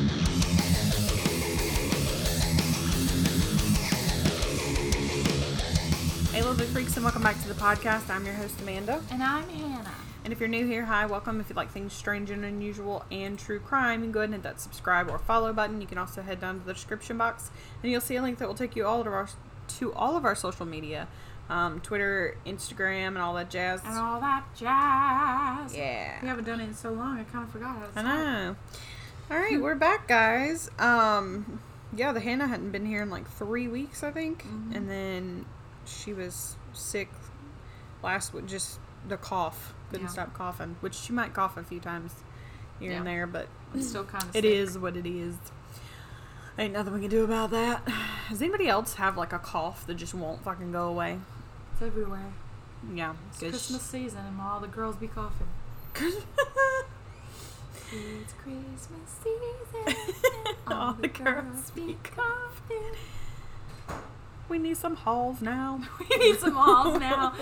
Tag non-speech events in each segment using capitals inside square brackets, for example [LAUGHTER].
Hey, little big freaks, and welcome back to the podcast. I'm your host, Amanda. And I'm Hannah. And if you're new here, hi, welcome. If you like things strange and unusual and true crime, you can go ahead and hit that subscribe or follow button. You can also head down to the description box, and you'll see a link that will take you all of our to all of our social media, um, Twitter, Instagram, and all that jazz. And all that jazz. Yeah. We haven't done it in so long, I kind of forgot how to I know. All right, we're back, guys. Um, yeah, the Hannah hadn't been here in like three weeks, I think, Mhm. and then she was sick last week. Just the cough couldn't Yeah. stop coughing, which she might cough a few times here and there, but It's still kind of it is what it is. Ain't nothing we can do about that. [SIGHS] Does anybody else have like a cough that just won't fucking go away? It's everywhere. Yeah, It's Christmas season and all the girls be coughing. [LAUGHS] It's Christmas season. [LAUGHS] All the girls be coughing. we need some halls now. [LAUGHS] we need some halls now.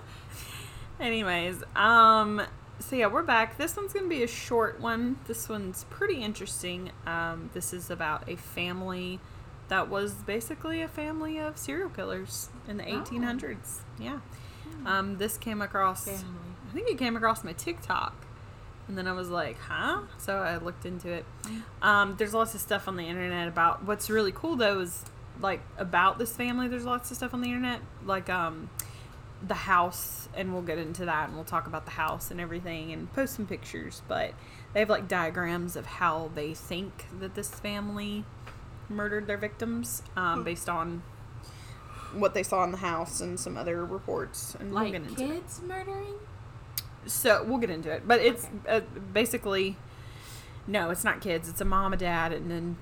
[LAUGHS] Anyways, um, so yeah, we're back. This one's gonna be a short one. This one's pretty interesting. Um, this is about a family that was basically a family of serial killers in the Oh. 1800s. Yeah. Um, this came across. Family. I think it came across my TikTok, and then I was like, "Huh?" So I looked into it. Um, there's lots of stuff on the internet about. What's really cool though is like about this family. There's lots of stuff on the internet, like um, the house, and we'll get into that, and we'll talk about the house and everything, and post some pictures. But they have like diagrams of how they think that this family murdered their victims, um, Hmm. based on what they saw in the house and some other reports. And we'll Like it kids murdering? So we'll get into it. But it's Okay. uh, basically no it's not kids. It's a mom a dad and then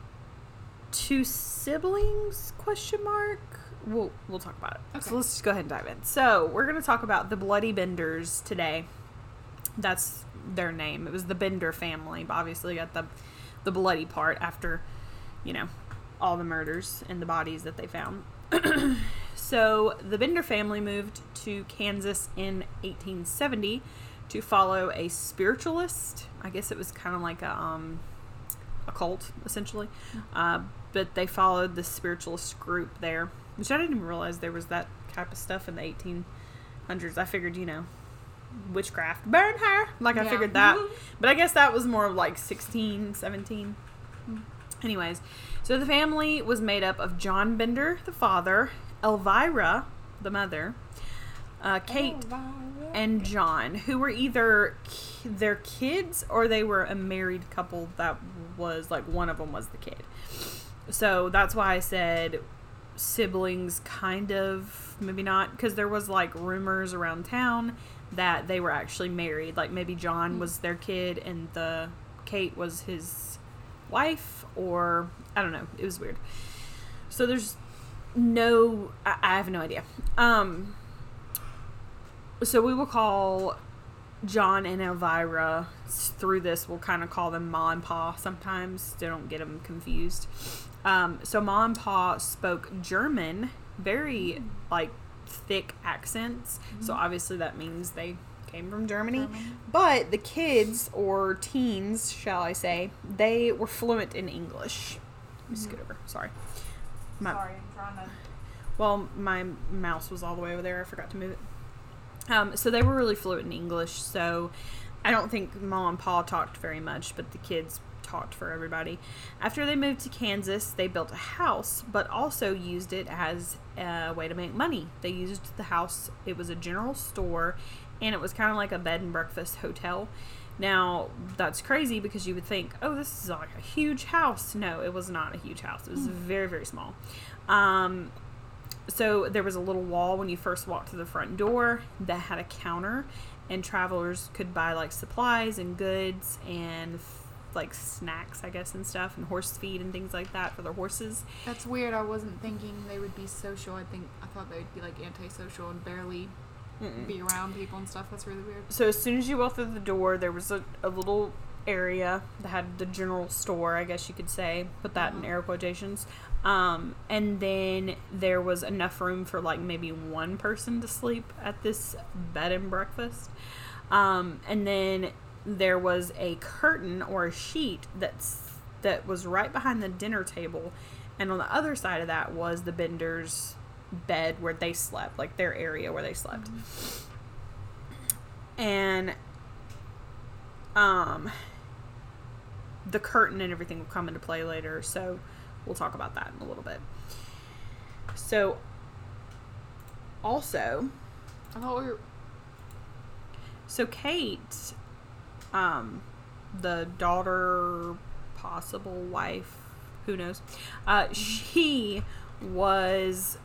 two siblings question mark? We'll we'll talk about it. Okay. so let's just go ahead and dive in. So we're going to talk about the bloody benders today. That's their name. It was the bender family but obviously got the the bloody part after you know all the murders and the bodies that they found. [CLEARS THROAT] So the Bender family moved to Kansas in 1870 to follow a spiritualist. I guess it was kind of like a um, a cult essentially, uh, but they followed the spiritualist group there, which I didn't even realize there was that type of stuff in the 1800s. I figured you know witchcraft, burn her, like I Yeah. figured that, [LAUGHS] but I guess that was more of like 16, 17. Anyways, so the family was made up of John Bender, the father, Elvira, the mother, uh, Kate, and John, who were either ki- their kids or they were a married couple that was like one of them was the kid. So that's why I said siblings, kind of, maybe not, because there was like rumors around town that they were actually married. Like maybe John was their kid and the Kate was his wife, or I don't know. It was weird. So there's no, I, I have no idea. Um, so we will call John and Elvira through this. We'll kind of call them Ma and Pa sometimes. They don't get them confused. Um, so Ma and Pa spoke German, very like thick accents. So obviously that means they came from Germany. German. But the kids or teens, shall I say, they were fluent in English. Let me scoot over. Sorry. My- Sorry, I'm trying to. well, my mouse was all the way over there. I forgot to move it. Um, so they were really fluent in English. So I don't think mom and pa talked very much, but the kids talked for everybody. After they moved to Kansas, they built a house, but also used it as a way to make money. They used the house, it was a general store, and it was kind of like a bed and breakfast hotel. Now, that's crazy because you would think, oh, this is like a huge house. No, it was not a huge house. It was very, very small. Um, so there was a little wall when you first walked to the front door that had a counter and travelers could buy like supplies and goods and like snacks i guess and stuff and horse feed and things like that for their horses That's weird. I wasn't thinking they would be social. I think I thought they'd be like antisocial and barely be around people and stuff. That's really weird. so as soon as you walked through the door there was a, a little area that had the general store i guess you could say put that in air quotations. Um, and then there was enough room for like maybe one person to sleep at this bed and breakfast. Um, and then there was a curtain or a sheet that's that was right behind the dinner table, and on the other side of that was the Benders' bed where they slept, like their area where they slept. And um the curtain and everything will come into play later, so we'll talk about that in a little bit. So also, I thought we were. so Kate, um, the daughter, possible wife, who knows, uh, she was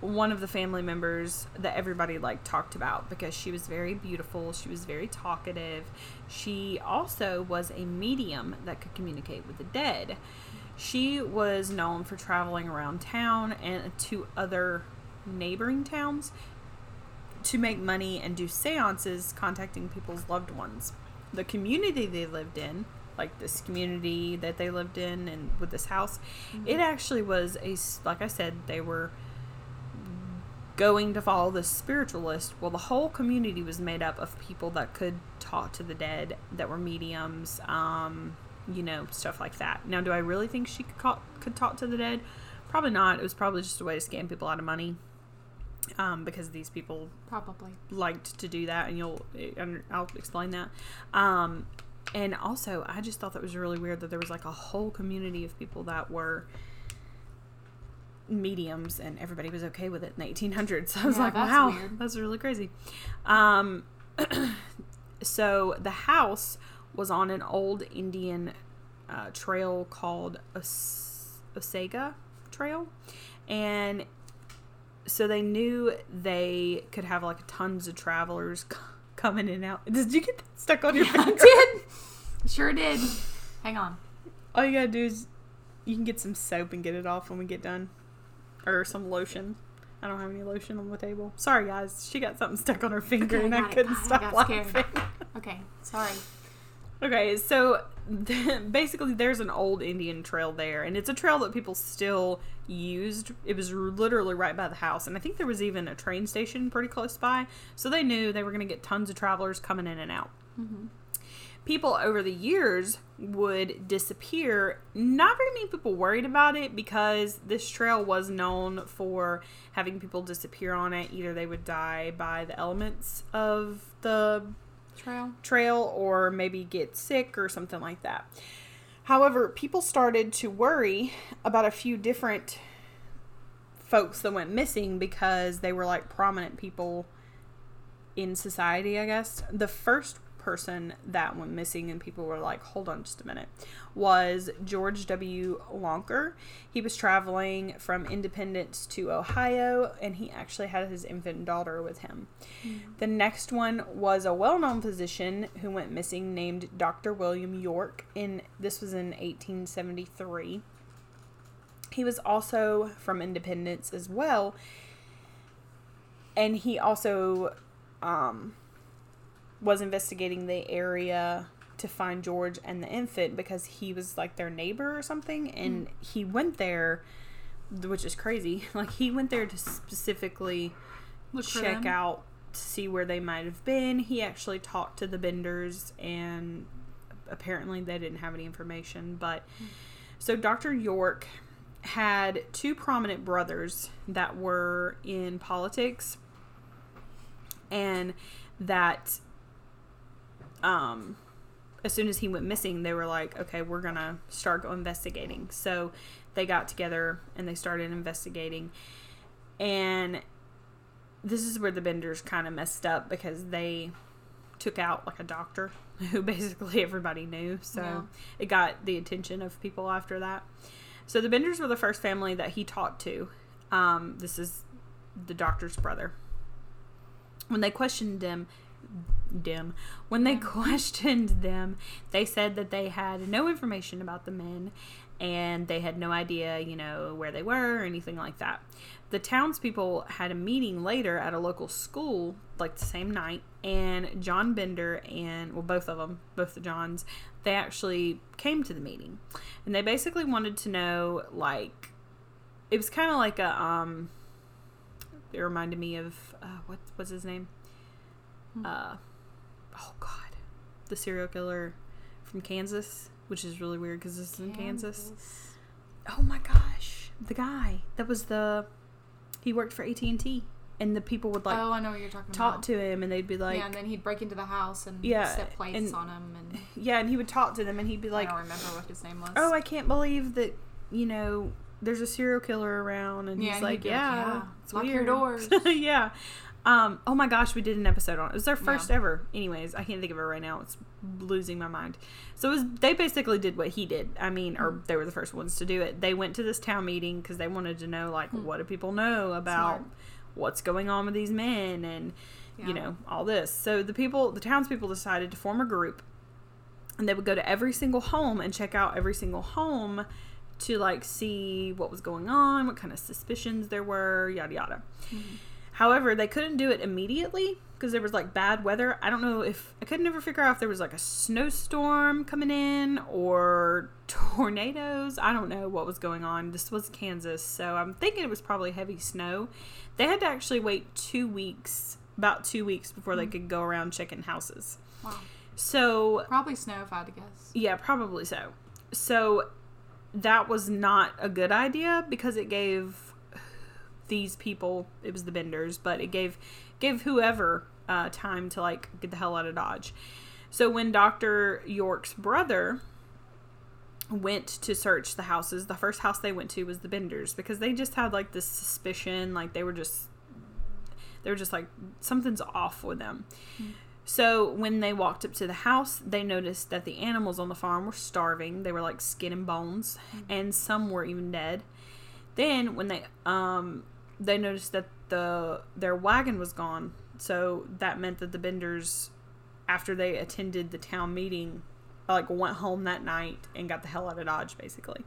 one of the family members that everybody like talked about because she was very beautiful she was very talkative. She also was a medium that could communicate with the dead. She was known for traveling around town and to other neighboring towns to make money and do seances contacting people's loved ones. The community they lived in like this community that they lived in and with this house it mm-hmm. actually was a, like i said they were going to follow this spiritualist well the whole community was made up of people that could talk to the dead that were mediums um you know stuff like that now do i really think she could, call, could talk to the dead probably not it was probably just a way to scam people out of money um, because these people Probably. liked to do that, and you'll and I'll explain that. Um, and also, I just thought that was really weird that there was like a whole community of people that were mediums, and everybody was okay with it in the 1800s. [LAUGHS] So I was Yeah, like, that's wow, weird. that's really crazy. Um, [CLEARS THROAT] so the house was on an old Indian uh, trail called Os- Osage Trail, and so they knew they could have like tons of travelers c- coming in and out. Did you get that stuck on your I finger? did. Sure did. Hang on. All you gotta do is you can get some soap and get it off when we get done, or some lotion. I don't have any lotion on the table. Sorry, guys. She got something stuck on her finger, Okay, and I couldn't I stop got laughing. [LAUGHS] Okay. Sorry. Okay, so [LAUGHS] basically, there's an old Indian trail there, and it's a trail that people still used. It was literally right by the house, and I think there was even a train station pretty close by, so they knew they were going to get tons of travelers coming in and out. Mm-hmm. People over the years would disappear. Not very many people worried about it because this trail was known for having people disappear on it. Either they would die by the elements of the Trail. trail or maybe get sick or something like that. However, people started to worry about a few different folks that went missing because they were like prominent people in society, I guess. The first person that went missing and people were like, hold on just a minute, was George W. Lonker. He was traveling from Independence to Ohio and he actually had his infant daughter with him. The next one was a well-known physician who went missing named Dr. William York in this was in 1873. He was also from Independence as well. And he also um, was investigating the area to find George and the infant because he was like their neighbor or something and hmm. he went there which is crazy. [LAUGHS] Like he went there to specifically Look check out to see where they might have been. He actually talked to the Benders, and apparently they didn't have any information. But hmm. so Dr. York had two prominent brothers that were in politics, and that um as soon as he went missing, they were like, okay, we're going to start investigating. So they got together and they started investigating. And this is where the Benders kind of messed up because they took out like a doctor [LAUGHS] who basically everybody knew. So Yeah. it got the attention of people after that. So the Benders were the first family that he talked to. Um, this is the doctor's brother. When they questioned them, them when they [LAUGHS] questioned them, they said that they had no information about the men and they had no idea, you know, where they were or anything like that. The townspeople had a meeting later at a local school, like the same night, and John Bender and, well, both of them, both the Johns, they actually came to the meeting. And they basically wanted to know, like, it was kind of like a, um, it reminded me of, uh, what, was his name? Uh, oh, God. The serial killer from Kansas which is really weird because this is in Kansas. Oh my gosh, the guy that was the he worked for AT and T, and the people would like oh, I know what you're talking talk about. to him, and they'd be like, yeah, and then he'd break into the house and Yeah, set plates and- on him, and yeah, and he would talk to them, and he'd be like, I don't remember what his name was. "Oh, I can't believe that you know there's a serial killer around," and Yeah, he's and like, he'd like, "Yeah, "Yeah, it's lock your weird." doors. [LAUGHS] yeah. Um, oh my gosh, we did an episode on it. It was our first Yeah. ever. Anyways, I can't think of it right now. It's losing my mind. So it was, they basically did what he did. I mean, or Hmm. they were the first ones to do it. They went to this town meeting because they wanted to know, like, what do people know about. Smart. what's going on with these men and, Yeah. you know, all this. So the people, the townspeople decided to form a group and they would go to every single home and check out every single home to like see what was going on, what kind of suspicions there were, yada yada. However, they couldn't do it immediately because there was like bad weather. I don't know if I could never figure out if there was like a snowstorm coming in or [LAUGHS] tornadoes. I don't know what was going on. This was Kansas, so I'm thinking it was probably heavy snow. They had to actually wait two weeks, about two weeks before they mm. could go around checking houses. Wow. So Probably snow if I had to guess. yeah, probably so. So that was not a good idea because it gave these people it was the benders, but it gave gave whoever uh, time to like get the hell out of Dodge. So when Dr. York's brother went to search the houses, the first house they went to was the Benders because they just had like this suspicion, like they were just they were just like something's off with them. So when they walked up to the house, they noticed that the animals on the farm were starving. They were like skin and bones, and some were even dead. Then when they um they noticed that the their wagon was gone. So that meant that the Benders after they attended the town meeting like went home that night and got the hell out of Dodge basically.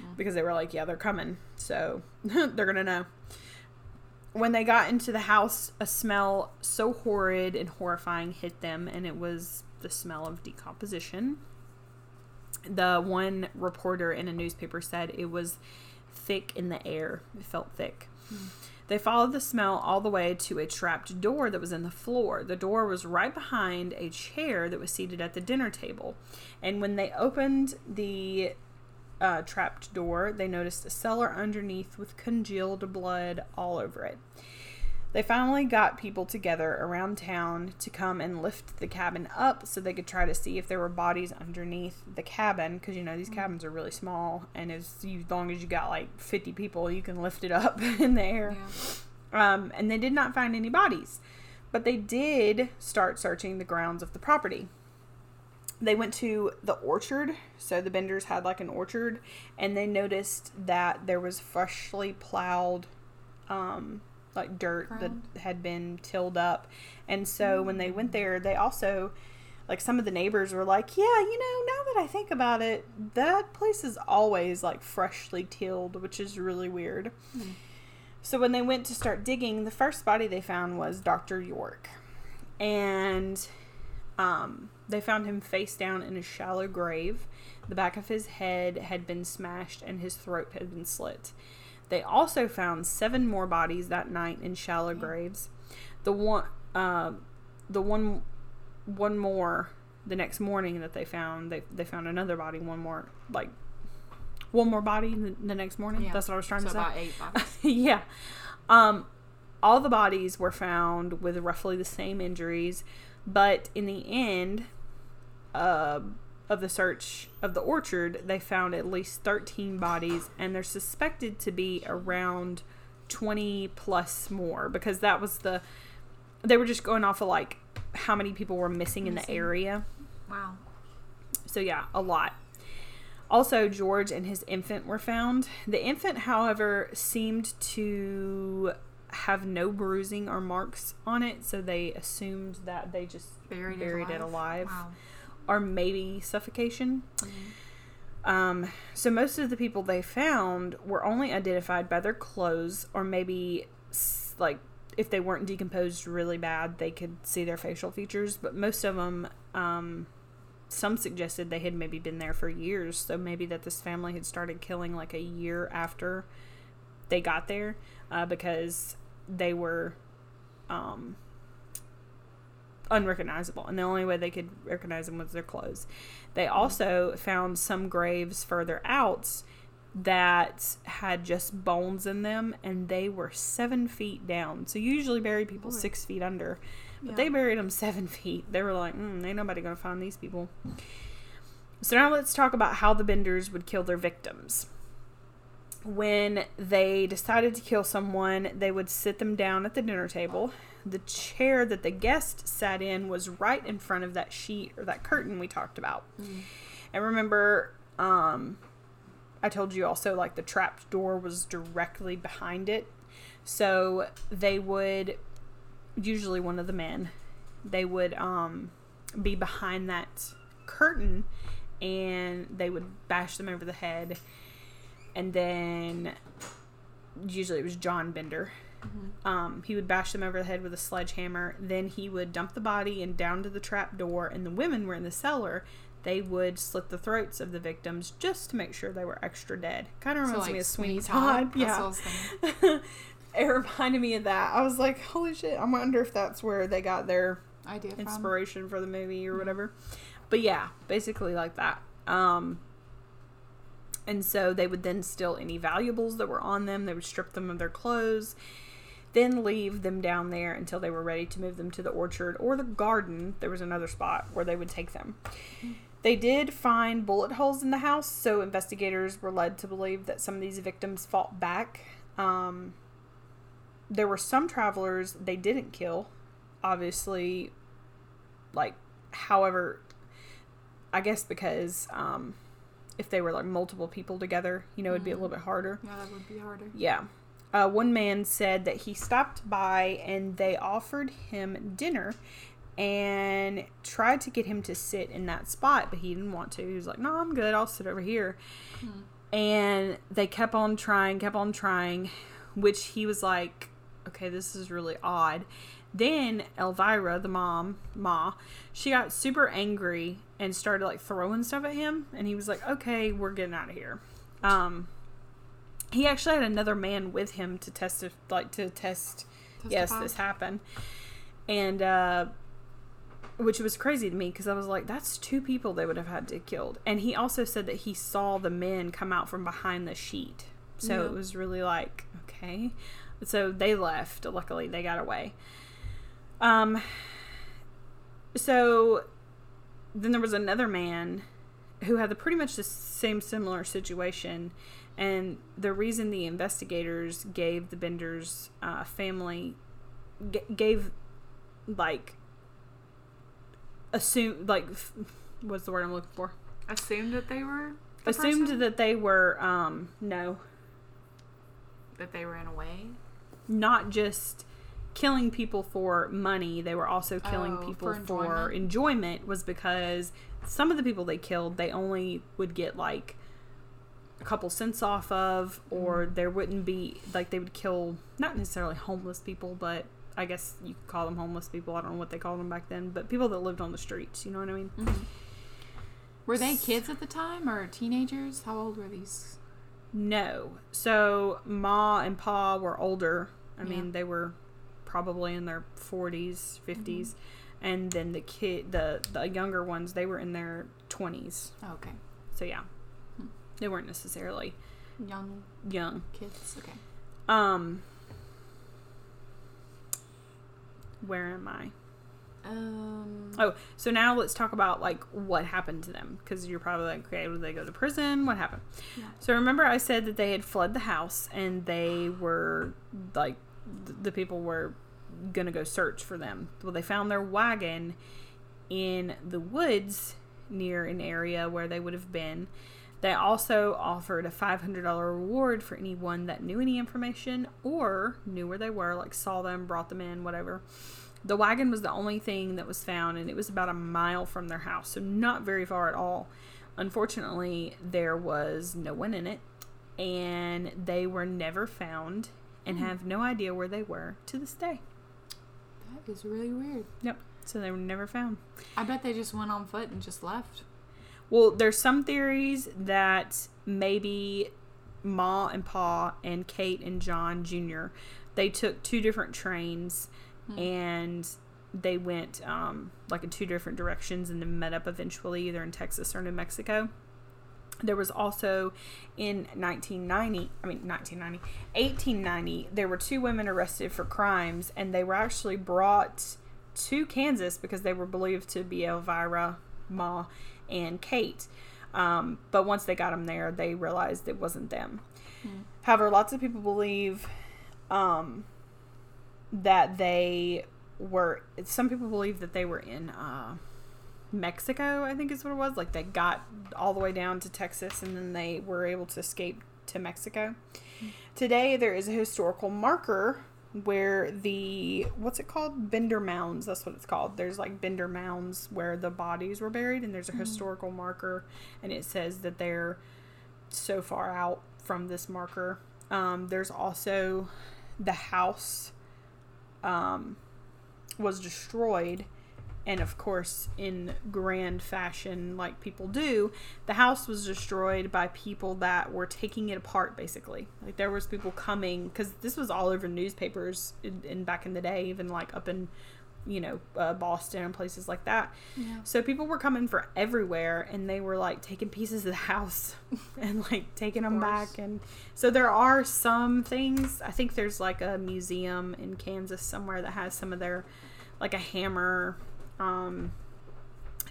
Mm. Because they were like, yeah, they're coming. So [LAUGHS] they're going to know when they got into the house, a smell so horrid and horrifying hit them, and it was the smell of decomposition. The one reporter in a newspaper said it was thick in the air. It felt thick. They followed the smell all the way to a trapped door that was in the floor. The door was right behind a chair that was seated at the dinner table. And when they opened the uh, trapped door, they noticed a cellar underneath with congealed blood all over it. They finally got people together around town to come and lift the cabin up so they could try to see if there were bodies underneath the cabin because you know these cabins are really small and as you, as long as you got like 50 people you can lift it up [LAUGHS] in the air. Yeah. Um, and they did not find any bodies, but they did start searching the grounds of the property. They went to the orchard, so the Benders had like an orchard, and they noticed that there was freshly plowed, um, like dirt Ground. that had been tilled up. And so when they went there, they also, like some of the neighbors were like, yeah, you know, now that I think about it, that place is always like freshly tilled, which is really weird. So when they went to start digging, the first body they found was Dr. York. And um, they found him face down in a shallow grave. The back of his head had been smashed and his throat had been slit. They also found seven more bodies that night in shallow graves. The one, uh, the one, one more the next morning that they found. They they found another body. One more like one more body the, the next morning. Yeah. That's what I was trying So to say about eight bodies. [LAUGHS] yeah. Um, all the bodies were found with roughly the same injuries, but in the end uh, of the search of the orchard, they found at least 13 bodies, and they're suspected to be around 20 plus more because that was the. They were just going off of like how many people were missing in the area. Wow. So yeah, a lot. Also, George and his infant were found. The infant, however, seemed to have no bruising or marks on it, so they assumed that they just Buried, Buried it it alive. alive. Wow. Or maybe suffocation. Mhm. Um, so most of the people they found were only identified by their clothes, or maybe like if they weren't decomposed really bad, they could see their facial features. But most of them, um, some suggested they had maybe been there for years. So maybe that this family had started killing like a year after they got there, uh, because they were, um, unrecognizable, and the only way they could recognize them was their clothes. They also found some graves further out that had just bones in them, and they were seven feet down. So you usually bury people six feet under, but Yeah. they buried them seven [LAUGHS] feet. They were like, mm, ain't nobody gonna find these people. So now let's talk about how the Benders would kill their victims. When they decided to kill someone, they would sit them down at the dinner table. The chair that the guest sat in was right in front of that sheet or that curtain we talked about. And remember, um, I told you also like the trap door was directly behind it. So they would, usually one of the men, they would um, be behind that curtain and they would bash them over the head. And then usually it was John Bender. Um, he would bash them over the head with a sledgehammer. Then he would dump the body and down to the trap door. And the women were in the cellar. They would slit the throats of the victims just to make sure they were extra dead. Kind of So, reminds like me of Sweeney Todd. Todd? Yeah what I was thinking. [LAUGHS] it reminded me of that. I was like, holy shit, I wonder if that's where they got their Idea from. inspiration for the movie or whatever. But yeah, basically like that. Um and so they would then steal any valuables that were on them. They would strip them of their clothes, then leave them down there until they were ready to move them to the orchard or the garden. There was another spot where they would take them. They did find bullet holes in the house, so investigators were led to believe that some of these victims fought back. Um, there were some travelers they didn't kill, obviously, like, however, I guess because um, if they were like multiple people together, you know, it'd be a little bit harder. Yeah, that would be harder. Yeah. Uh, one man said that he stopped by and they offered him dinner and tried to get him to sit in that spot, but he didn't want to. He was like, No, I'm good. I'll sit over here. And they kept on trying, kept on trying, which he was like, Okay, this is really odd. Then Elvira, the mom, Ma, she got super angry and started like throwing stuff at him. And he was like, Okay, we're getting out of here. Um, he actually had another man with him to test if, like to test yes this happened. And uh which was crazy to me because i was like that's two people they would have had to killed. And he also said that he saw the men come out from behind the sheet. So Yeah. it was really like okay. So they left. Luckily they got away. Um so then there was another man who had the pretty much the same similar situation and the reason the investigators gave the benders uh, family g- gave like assume like f- what's the word i'm looking for Assumed that they were. the assumed person? that they were um no that they ran away. not just killing people for money they were also killing Oh, people for for enjoyment? enjoyment was because some of the people they killed they only would get like a couple cents off of or Mm. there wouldn't be like they would kill not necessarily homeless people but i guess you could call them homeless people i don't know what they called them back then but people that lived on the streets you know what i mean Were they kids at the time or teenagers? How old were these? No. So Ma and Pa were older. I Yeah. mean, they were probably in their 40s, 50s. Mm-hmm. And then the kid the the younger ones, they were in their 20s. Oh, okay. So yeah. They weren't necessarily Young young. kids. Okay. Um Where am I? Um. Oh, so now let's talk about like what happened to them because you're probably like, okay, did they go to prison? What happened? Yeah. So remember, I said that they had fled the house and they were like, th- the people were gonna go search for them. Well, they found their wagon in the woods near an area where they would have been. They also offered a $500 reward for anyone that knew any information or knew where they were, like saw them, brought them in, whatever. The wagon was the only thing that was found, and it was about a mile from their house, so not very far at all. Unfortunately, there was no one in it, and they were never found and hmm. have no idea where they were to this day. That is really weird. Yep. So they were never found. I bet they just went on foot and just left. Well, there's some theories that maybe Ma and Pa and Kate and John Jr. they took two different trains and they went um, like in two different directions and then met up eventually either in Texas or New Mexico. There was also in 1990, I mean 1990, 1890, there were two women arrested for crimes and they were actually brought to Kansas because they were believed to be Elvira, Ma, and Kate. Um, but once they got them there, they realized it wasn't them. However, lots of people believe um, that they were. Some people believe that they were in uh, Mexico. I think is what it was. Like they got all the way down to Texas, and then they were able to escape to Mexico. Today, there is a historical marker where the what's it called Bender Mounds. That's what it's called. There's like Bender Mounds where the bodies were buried, and there's a historical marker, and it says that they're so far out from this marker. Um, there's also the house um, was destroyed, and of course, in grand fashion, like people do, the house was destroyed by people that were taking it apart. Basically, like there was people coming because this was all over newspapers in, in back in the day, even like up in you know uh, Boston and places like that. Yeah. So people were coming from everywhere, and they were like taking pieces of the house [LAUGHS] and like taking them back. And so there are some things. I think there's like a museum in Kansas somewhere that has some of their, like a hammer, um,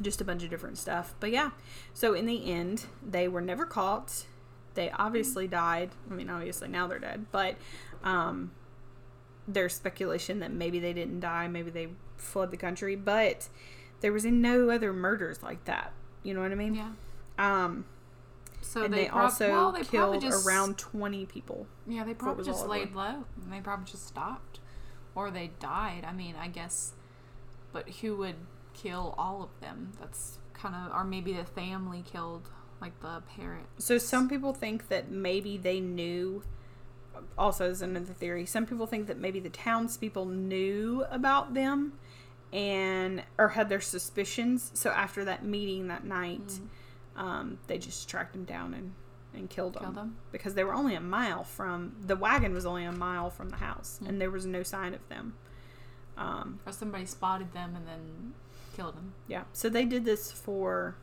just a bunch of different stuff. But yeah, so in the end, they were never caught. They obviously died. I mean, obviously now they're dead, but um, there's speculation that maybe they didn't die, maybe they fled the country, but there was no other murders like that. You know what I mean? Yeah. Um, So and they, they, prob- also well, they killed just, around 20 people. Yeah, they probably just laid over. low. And they probably just stopped, or they died. I mean, I guess. But who would kill all of them? That's kind of, or maybe the family killed like the parent. So some people think that maybe they knew. Also, as another theory, some people think that maybe the townspeople knew about them, and or had their suspicions. So after that meeting that night, Mm. um, they just tracked them down and and killed them, them? because they were only a mile from the wagon was only a mile from the house, Mm. and there was no sign of them. Um, Or somebody spotted them and then killed them. Yeah. So they did this for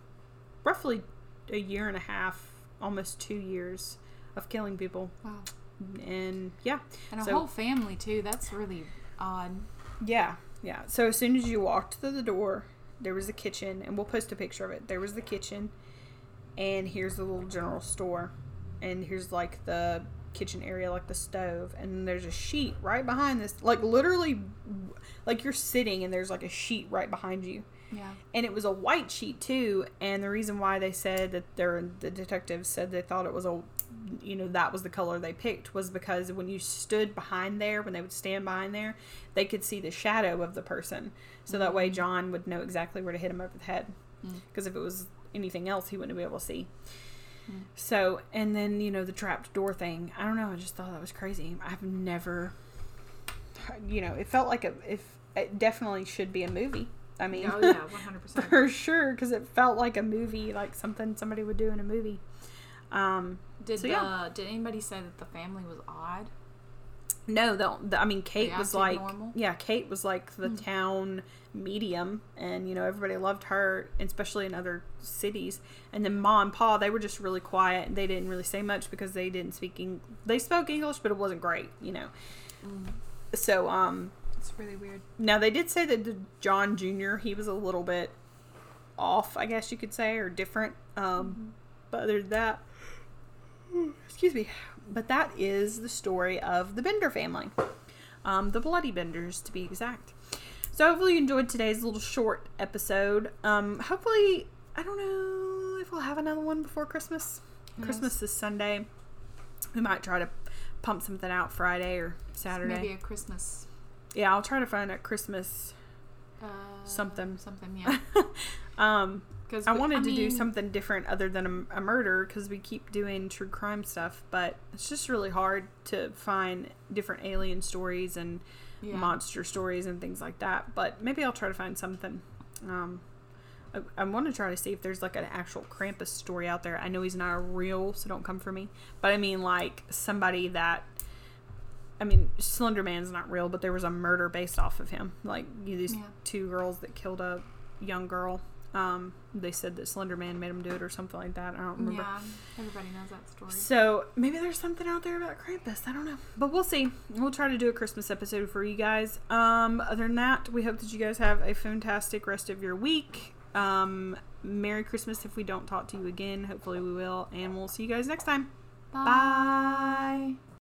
roughly a year and a half, almost two years of killing people. Wow. And yeah. And a So- whole family too. That's really odd. Yeah. Yeah. So as soon as you walked through the door, there was a kitchen, and we'll post a picture of it. There was the kitchen, and here's the little general store, and here's like the kitchen area, like the stove, and there's a sheet right behind this, like literally, like you're sitting, and there's like a sheet right behind you. Yeah. and it was a white sheet too and the reason why they said that they're the detectives said they thought it was a you know that was the color they picked was because when you stood behind there when they would stand behind there they could see the shadow of the person so that way john would know exactly where to hit him over the head Mm. because if it was anything else he wouldn't be able to see so and then you know the trapped door thing i don't know i just thought that was crazy i've never you know it felt like a if it definitely should be a movie i mean Oh yeah, [LAUGHS] one hundred percent. for sure because it felt like a movie like something somebody would do in a movie um Did So, yeah. uh, did anybody say that the family was odd? no the, the, i mean kate was like normal? Yeah kate was like the town medium and you know everybody loved her especially in other cities and then ma and pa they were just really quiet and they didn't really say much because they didn't speak Eng- they spoke english but it wasn't great you know Mm. so um It's really weird. Now they did say that the John Jr. he was a little bit off, I guess you could say, or different. Um, But other than that, excuse me. But that is the story of the Bender family, um, the Bloody Benders to be exact. So hopefully you enjoyed today's little short episode. Um, hopefully, I don't know if we'll have another one before Christmas. Yes. Christmas is Sunday. We might try to pump something out Friday or Saturday. Maybe a Christmas Yeah, I'll try to find a Christmas uh, Something. Something, [LAUGHS] yeah. um, Because I wanted to do something different other than a, a murder because we keep doing true crime stuff, but it's just really hard to find different alien stories and yeah. monster stories and things like that. But maybe I'll try to find something. Um, I, I want to try to see if there's like an actual Krampus story out there. I know he's not a real, so don't come for me. But I mean, like somebody that I mean, Slender Man's not real, but there was a murder based off of him. Like you, these Yeah. two girls that killed a young girl. Um, they said that Slender Man made him do it or something like that. I don't remember. Yeah, everybody knows that story. So maybe there's something out there about Krampus. I don't know, but we'll see. We'll try to do a Christmas episode for you guys. Um, other than that, we hope that you guys have a fantastic rest of your week. Um, Merry Christmas if we don't talk to you again. Hopefully we will, and we'll see you guys next time. Bye.